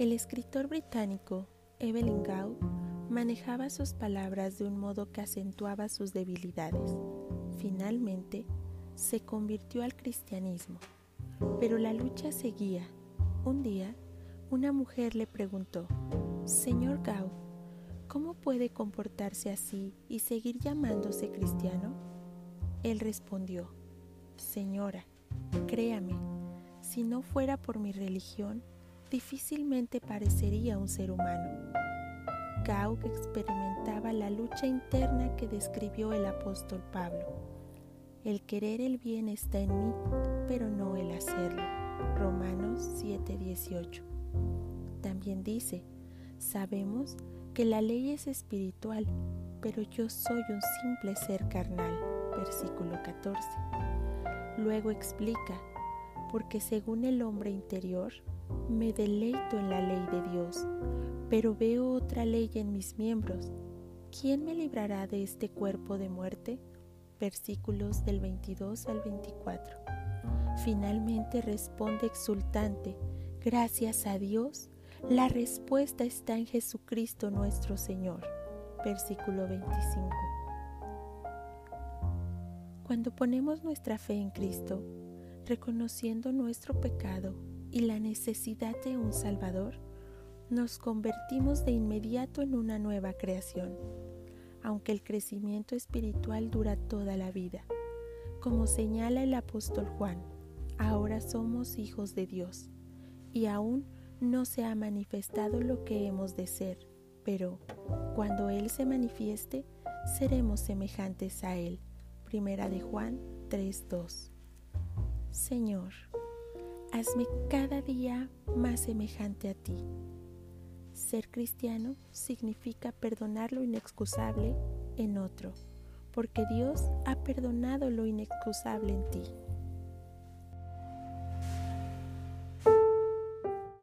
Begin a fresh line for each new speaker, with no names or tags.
El escritor británico Evelyn Gow manejaba sus palabras de un modo que acentuaba sus debilidades. Finalmente, se convirtió al cristianismo, pero la lucha seguía. Un día, una mujer le preguntó, Señor Gao, ¿cómo puede comportarse así y seguir llamándose cristiano? Él respondió, Señora, créame, si no fuera por mi religión, difícilmente parecería un ser humano. Gao experimentaba la lucha interna que describió el apóstol Pablo. El querer el bien está en mí, pero no el hacerlo. Romanos 7:18. También dice, sabemos que la ley es espiritual, pero yo soy un simple ser carnal. Versículo 14. Luego explica, porque según el hombre interior, me deleito en la ley de Dios, pero veo otra ley en mis miembros. ¿Quién me librará de este cuerpo de muerte? Versículos del 22 al 24. Finalmente responde exultante, gracias a Dios, la respuesta está en Jesucristo nuestro Señor. Versículo 25. Cuando ponemos nuestra fe en Cristo, reconociendo nuestro pecado y la necesidad de un Salvador, nos convertimos de inmediato en una nueva creación, aunque el crecimiento espiritual dura toda la vida. Como señala el apóstol Juan, ahora somos hijos de Dios y aún no se ha manifestado lo que hemos de ser, pero cuando Él se manifieste, seremos semejantes a Él. Primera de Juan 3:2. Señor, hazme cada día más semejante a ti. Ser cristiano significa perdonar lo inexcusable en otro, porque Dios ha perdonado lo inexcusable en ti.